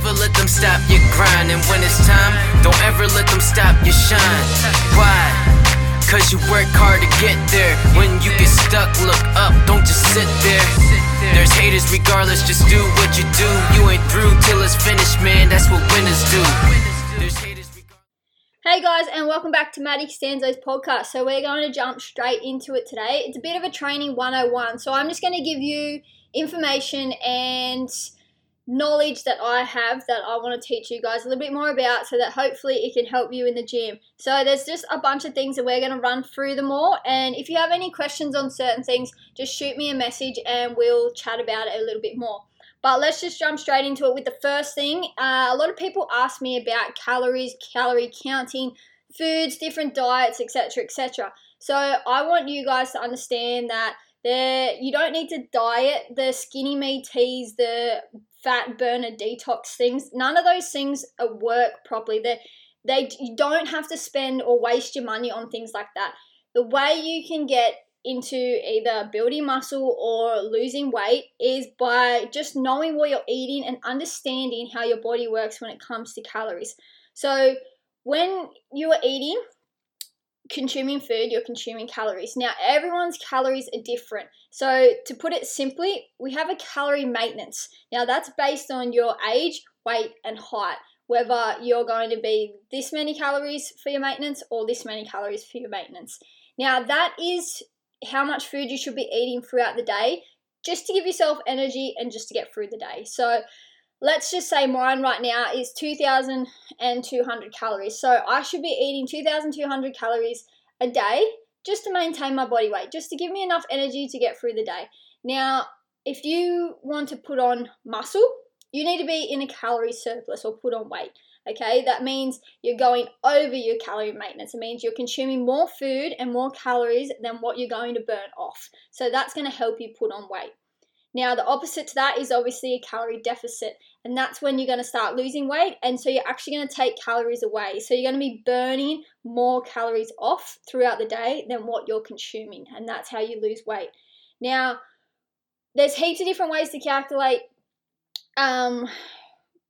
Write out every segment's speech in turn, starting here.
ever let them stop your grind. And when it's time, don't ever let them stop your shine. Why? Cause you work hard to get there. When you get stuck, look up, don't just sit there. There's haters regardless, just do what you do. You ain't through till it's finished, man. That's what winners do. Hey guys, and welcome back to Maddie Stanzo's podcast. So, we're going to jump straight into it today. It's a bit of a training 101. So, I'm just going to give you information and knowledge that I have that I want to teach you guys a little bit more about so that hopefully it can help you in the gym. So there's just a bunch of things that we're going to run through them all and if you have any questions on certain things just shoot me a message and we'll chat about it a little bit more. But let's just jump straight into it with the first thing. Uh, a lot of people ask me about calories, calorie counting, foods, different diets, etc., etc. So I want you guys to understand that there you don't need to diet the SkinnyMe teas, the fat burner detox things. None of those things work properly. They they you don't have to spend or waste your money on things like that. The way you can get into either building muscle or losing weight is by just knowing what you're eating and understanding how your body works when it comes to calories. So when you are eating, consuming food, you're consuming calories. Now, everyone's calories are different. So, to put it simply, we have a calorie maintenance. Now, that's based on your age, weight, and height. Whether you're going to be this many calories for your maintenance or this many calories for your maintenance. Now, that is how much food you should be eating throughout the day just to give yourself energy and just to get through the day. So, let's just say mine right now is 2,200 calories. So I should be eating 2,200 calories a day just to maintain my body weight, just to give me enough energy to get through the day. Now, if you want to put on muscle, you need to be in a calorie surplus or put on weight. Okay, that means you're going over your calorie maintenance. It means you're consuming more food and more calories than what you're going to burn off. So that's going to help you put on weight. Now, the opposite to that is obviously a calorie deficit, and that's when you're going to start losing weight, and so you're actually going to take calories away. So you're going to be burning more calories off throughout the day than what you're consuming, and that's how you lose weight. Now, there's heaps of different ways to calculate, um,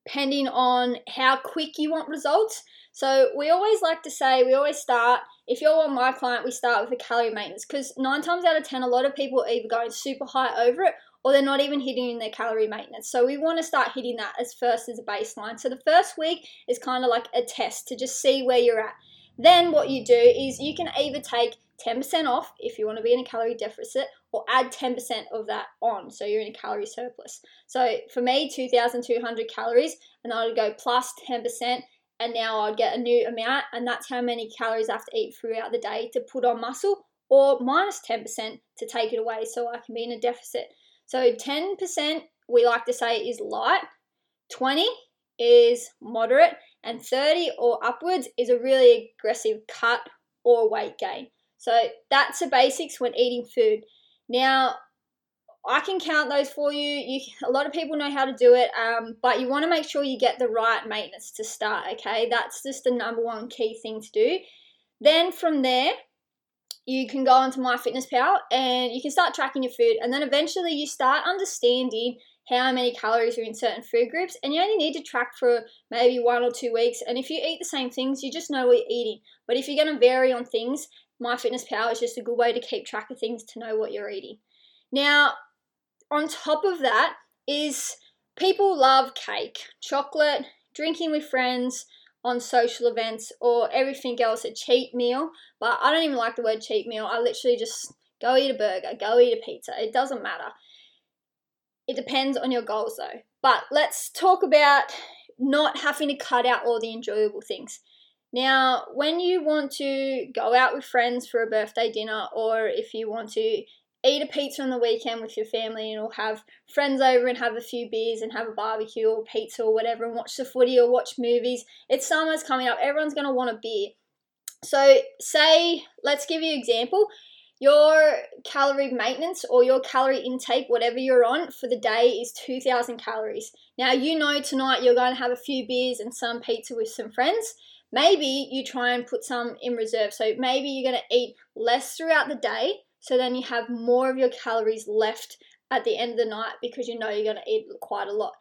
depending on how quick you want results. So we always like to say we always start. If you're on my client, we start with a calorie maintenance because nine times out of ten, a lot of people are either going super high over it or they're not even hitting their calorie maintenance. So we want to start hitting that as first as a baseline. So the first week is kind of like a test to just see where you're at. Then what you do is you can either take 10% off if you want to be in a calorie deficit or add 10% of that on so you're in a calorie surplus. So for me 2200 calories and I would go plus 10% and now I'd get a new amount and that's how many calories I have to eat throughout the day to put on muscle or minus 10% to take it away so I can be in a deficit. So 10% we like to say is light, 20 is moderate, and 30 or upwards is a really aggressive cut or weight gain. So that's the basics when eating food. Now, I can count those for you. You a lot of people know how to do it, um, but you want to make sure you get the right maintenance to start. Okay, that's just the number one key thing to do. Then from there, you can go onto MyFitnessPal and you can start tracking your food, and then eventually you start understanding how many calories are in certain food groups, and you only need to track for maybe one or two weeks. And if you eat the same things, you just know what you're eating. But if you're going to vary on things, MyFitnessPal is just a good way to keep track of things to know what you're eating. Now, on top of that, is people love cake, chocolate, drinking with friends, on social events or everything else a cheap meal. But I don't even like the word cheap meal. I literally just go eat a burger, go eat a pizza. It doesn't matter. It depends on your goals though. But let's talk about not having to cut out all the enjoyable things. Now, when you want to go out with friends for a birthday dinner, or if you want to eat a pizza on the weekend with your family and or have friends over and have a few beers and have a barbecue or pizza or whatever and watch the footy or watch movies. It's summer's coming up. Everyone's to want a beer. So say, let's give you an example. Your calorie maintenance or your calorie intake, whatever you're on for the day, is 2,000 calories. Now, you know tonight you're going to have a few beers and some pizza with some friends. Maybe you try and put some in reserve. So maybe you're going to eat less throughout the day so then you have more of your calories left at the end of the night because you know you're going to eat quite a lot.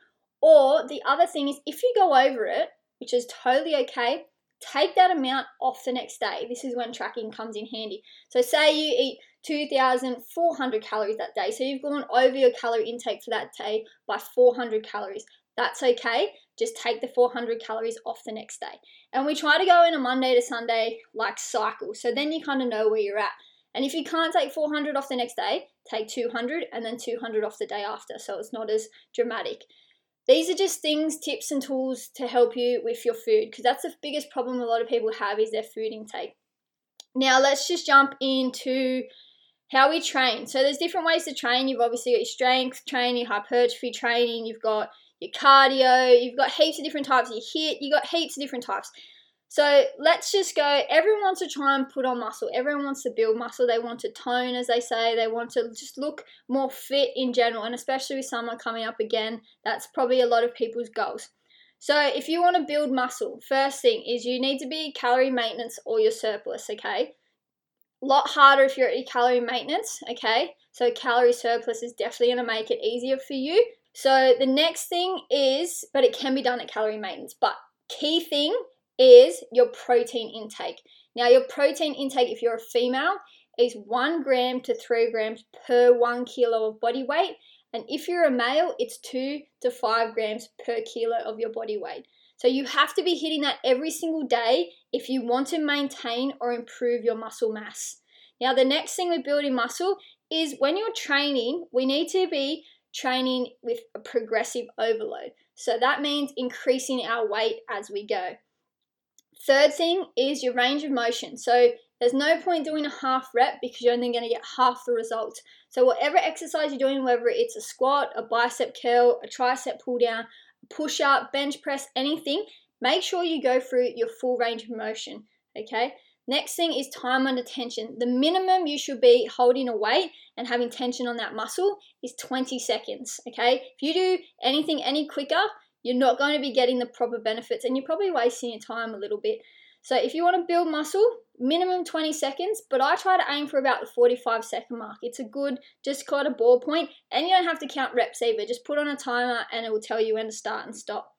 Or the other thing is if you go over it, which is totally okay, take that amount off the next day. This is when tracking comes in handy. So, say you eat 2,400 calories that day, so you've gone over your calorie intake for that day by 400 calories. That's okay. Just take the 400 calories off the next day. And we try to go in a Monday to Sunday like cycle. So then you kind of know where you're at. And if you can't take 400 off the next day, take 200 and then 200 off the day after. So it's not as dramatic. These are just things, tips, and tools to help you with your food because that's the biggest problem a lot of people have is their food intake. Now, let's just jump into how we train. So, there's different ways to train. You've obviously got your strength training, hypertrophy training, you've got your cardio, you've got heaps of different types, your HIIT, you've got heaps of different types. So let's just go. Everyone wants to try and put on muscle. Everyone wants to build muscle. They want to tone, as they say. They want to just look more fit in general. And especially with summer coming up again, that's probably a lot of people's goals. So if you want to build muscle, first thing is you need to be calorie maintenance or your surplus, okay? A lot harder if you're at your calorie maintenance, okay? So calorie surplus is definitely going to make it easier for you. So the next thing is, but it can be done at calorie maintenance. But key thing is your protein intake. Now, your protein intake, if you're a female, is one gram to three grams per one kilo of body weight. And if you're a male, it's two to five grams per kilo of your body weight. So you have to be hitting that every single day if you want to maintain or improve your muscle mass. Now, the next thing with building muscle is when you're training, we need to be training with a progressive overload. So that means increasing our weight as we go. Third thing is your range of motion. So there's no point doing a half rep because you're only going to get half the result. So whatever exercise you're doing, whether it's a squat, a bicep curl, a tricep pull down, push up, bench press, anything, make sure you go through your full range of motion. Okay. Next thing is time under tension. The minimum you should be holding a weight and having tension on that muscle is 20 seconds. Okay. If you do anything any quicker, you're not going to be getting the proper benefits and you're probably wasting your time a little bit. So if you want to build muscle, minimum 20 seconds, but I try to aim for about the 45 second mark. It's a good, just kind of ball point, and you don't have to count reps either. Just put on a timer and it will tell you when to start and stop.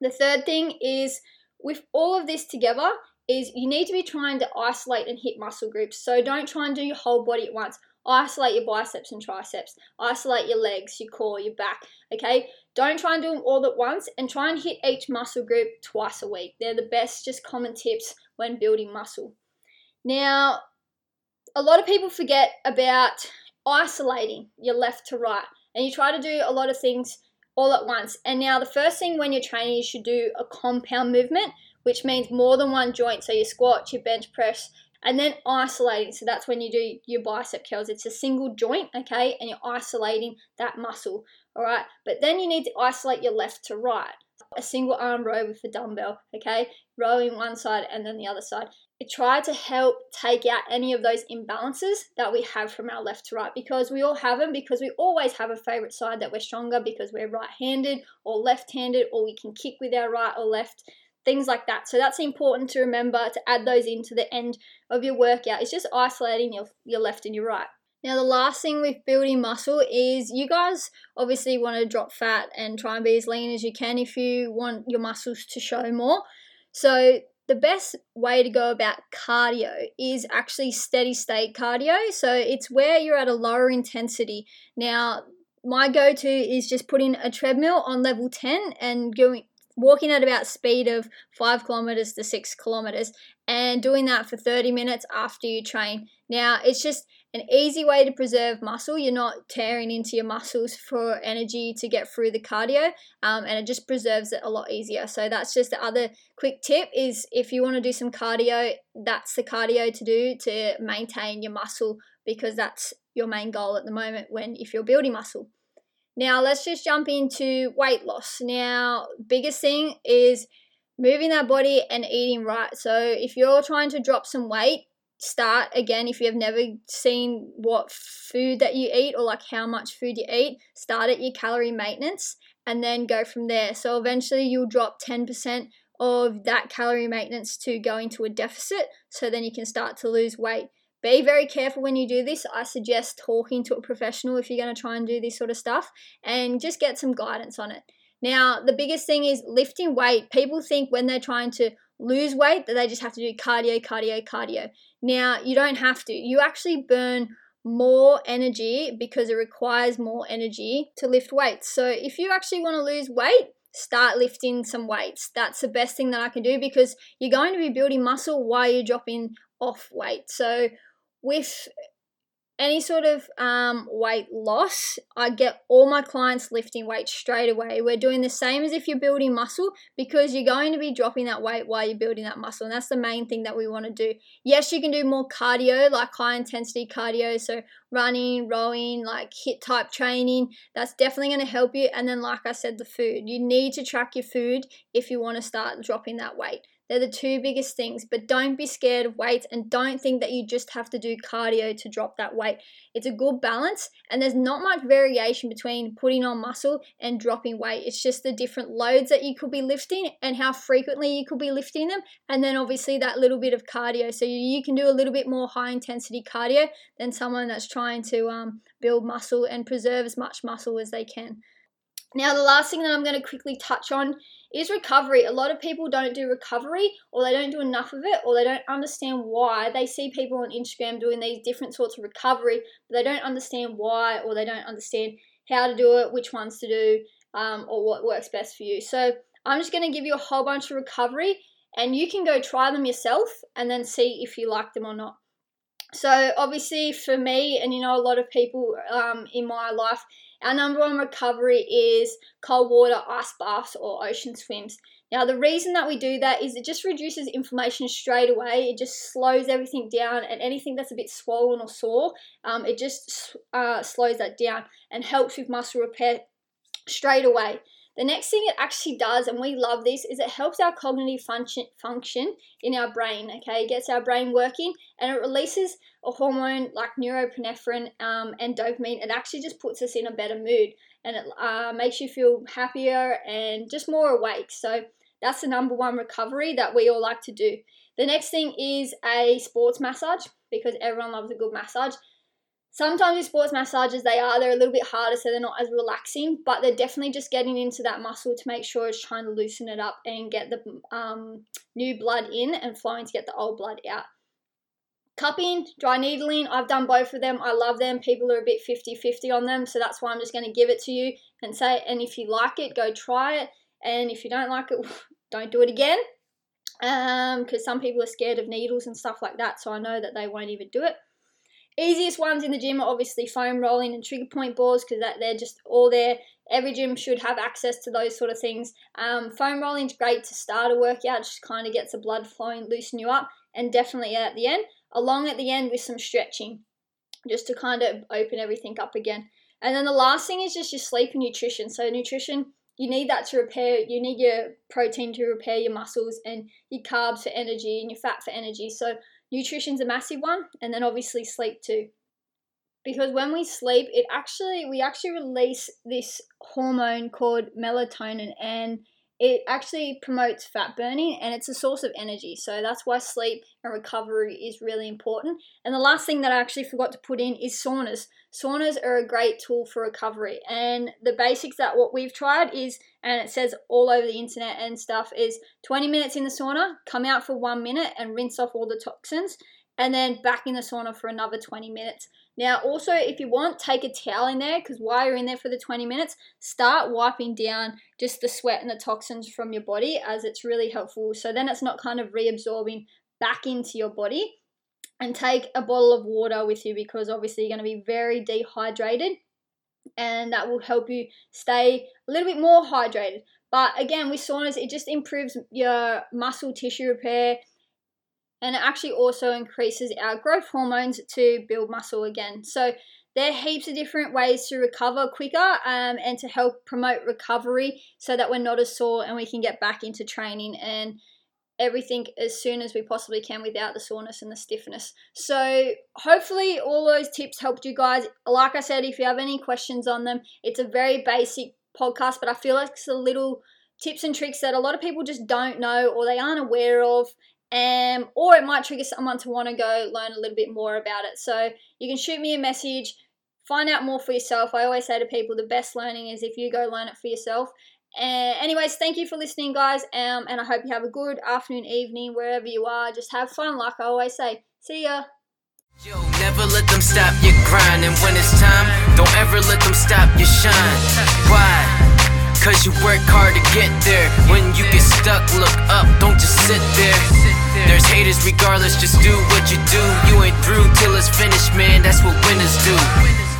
The third thing is with all of this together, is you need to be trying to isolate and hit muscle groups. So don't try and do your whole body at once. Isolate your biceps and triceps. Isolate your legs, your core, your back. Okay? Don't try and do them all at once and try and hit each muscle group twice a week. They're the best, just common tips when building muscle. Now, a lot of people forget about isolating your left to right, and you try to do a lot of things all at once. And now, the first thing when you're training, you should do a compound movement, which means more than one joint. So, your squat, your bench press, and then isolating. So that's when you do your bicep curls. It's a single joint, okay, and you're isolating that muscle, all right. But then you need to isolate your left to right. A single arm row with a dumbbell, okay, rowing one side and then the other side. It try to help take out any of those imbalances that we have from our left to right because we all have them because we always have a favorite side that we're stronger because we're right handed or left handed or we can kick with our right or left things like that. So that's important to remember to add those into the end of your workout. It's just isolating your, your left and your right. Now, the last thing with building muscle is you guys obviously want to drop fat and try and be as lean as you can if you want your muscles to show more. So, the best way to go about cardio is actually steady state cardio. So, it's where you're at a lower intensity. Now, my go to is just putting a treadmill on level 10 and going walking at about speed of five kilometers to six kilometers and doing that for 30 minutes after you train. Now, it's just an easy way to preserve muscle. You're not tearing into your muscles for energy to get through the cardio, um, and it just preserves it a lot easier. So that's just the other quick tip is if you want to do some cardio, that's the cardio to do to maintain your muscle because that's your main goal at the moment when if you're building muscle. Now, let's just jump into weight loss. Now, biggest thing is moving that body and eating right. So, if you're trying to drop some weight, start again if you have never seen what food that you eat or like how much food you eat, start at your calorie maintenance and then go from there. So, eventually, you'll drop 10% of that calorie maintenance to go into a deficit. So, then you can start to lose weight. Be very careful when you do this. I suggest talking to a professional if you're going to try and do this sort of stuff and just get some guidance on it. Now, the biggest thing is lifting weight. People think when they're trying to lose weight that they just have to do cardio, cardio, cardio. Now, you don't have to. You actually burn more energy because it requires more energy to lift weights. So, if you actually want to lose weight, start lifting some weights. That's the best thing that I can do because you're going to be building muscle while you're dropping off weight. So, with any sort of um, weight loss, I get all my clients lifting weight straight away. We're doing the same as if you're building muscle because you're going to be dropping that weight while you're building that muscle. And that's the main thing that we want to do. Yes, you can do more cardio, like high intensity cardio. So running, rowing, like HIIT type training. That's definitely going to help you. And then, like I said, the food. You need to track your food if you want to start dropping that weight. They're the two biggest things, but don't be scared of weights and don't think that you just have to do cardio to drop that weight. It's a good balance, and there's not much variation between putting on muscle and dropping weight. It's just the different loads that you could be lifting and how frequently you could be lifting them, and then obviously that little bit of cardio. So you can do a little bit more high intensity cardio than someone that's trying to um, build muscle and preserve as much muscle as they can. Now, the last thing that I'm going to quickly touch on is recovery. A lot of people don't do recovery or they don't do enough of it or they don't understand why. They see people on Instagram doing these different sorts of recovery, but they don't understand why or they don't understand how to do it, which ones to do, um, or what works best for you. So I'm just going to give you a whole bunch of recovery and you can go try them yourself and then see if you like them or not. So obviously for me and you know a lot of people um, in my life, our number one recovery is cold water, ice baths, or ocean swims. Now, the reason that we do that is it just reduces inflammation straight away. It just slows everything down, and anything that's a bit swollen or sore, um, it just uh, slows that down and helps with muscle repair straight away. The next thing it actually does, and we love this, is it helps our cognitive function function in our brain. Okay, it gets our brain working, and it releases a hormone like norepinephrine um, and dopamine. It actually just puts us in a better mood, and it uh, makes you feel happier and just more awake. So that's the number one recovery that we all like to do. The next thing is a sports massage because everyone loves a good massage. Sometimes with sports massages, they are, they're a little bit harder, so they're not as relaxing, but they're definitely just getting into that muscle to make sure it's trying to loosen it up and get the um, new blood in and flowing to get the old blood out. Cupping, dry needling, I've done both of them. I love them. People are a bit 50 50 on them, so that's why I'm just going to give it to you and say, and if you like it, go try it. And if you don't like it, don't do it again. Because um, some people are scared of needles and stuff like that, so I know that they won't even do it. Easiest ones in the gym are obviously foam rolling and trigger point balls because that they're just all there. Every gym should have access to those sort of things. Um, foam rolling is great to start a workout, just kind of gets the blood flowing, loosen you up, and definitely at the end, along at the end with some stretching, just to kind of open everything up again. And then the last thing is just your sleep and nutrition. So nutrition, you need that to repair. You need your protein to repair your muscles, and your carbs for energy, and your fat for energy. So nutrition's a massive one, and then obviously sleep too. Because when we sleep, it actually we actually release this hormone called melatonin, and it actually promotes fat burning and it's a source of energy. So that's why sleep and recovery is really important. And the last thing that I actually forgot to put in is saunas. Saunas are a great tool for recovery. And the basics that what we've tried is, and it says all over the internet and stuff, is 20 minutes in the sauna, come out for one minute and rinse off all the toxins, and then back in the sauna for another 20 minutes. Now, also, if you want, take a towel in there because while you're in there for the 20 minutes, start wiping down just the sweat and the toxins from your body as it's really helpful. So then it's not kind of reabsorbing back into your body. And take a bottle of water with you because obviously you're going to be very dehydrated and that will help you stay a little bit more hydrated. But again, with saunas, it just improves your muscle tissue repair and it actually also increases our growth hormones to build muscle again. So there are heaps of different ways to recover quicker um, and to help promote recovery so that we're not as sore and we can get back into training and everything as soon as we possibly can without the soreness and the stiffness. So hopefully all those tips helped you guys. Like I said, if you have any questions on them, it's a very basic podcast, but I feel like it's a little tips and tricks that a lot of people just don't know or they aren't aware of um, or it might trigger someone to want to go learn a little bit more about it. So you can shoot me a message, find out more for yourself. I always say to people the best learning is if you go learn it for yourself. And anyways, thank you for listening, guys. Um, and I hope you have a good afternoon, evening, wherever you are. Just have fun, like I always say. See ya. Yo, never let them stop your grind. And when it's time, don't ever let them stop your shine. Why? Cause you work hard to get there. When you get stuck, look up, don't just sit there. There's haters regardless, just do what you do. You ain't through till it's finished, man. That's what winners do.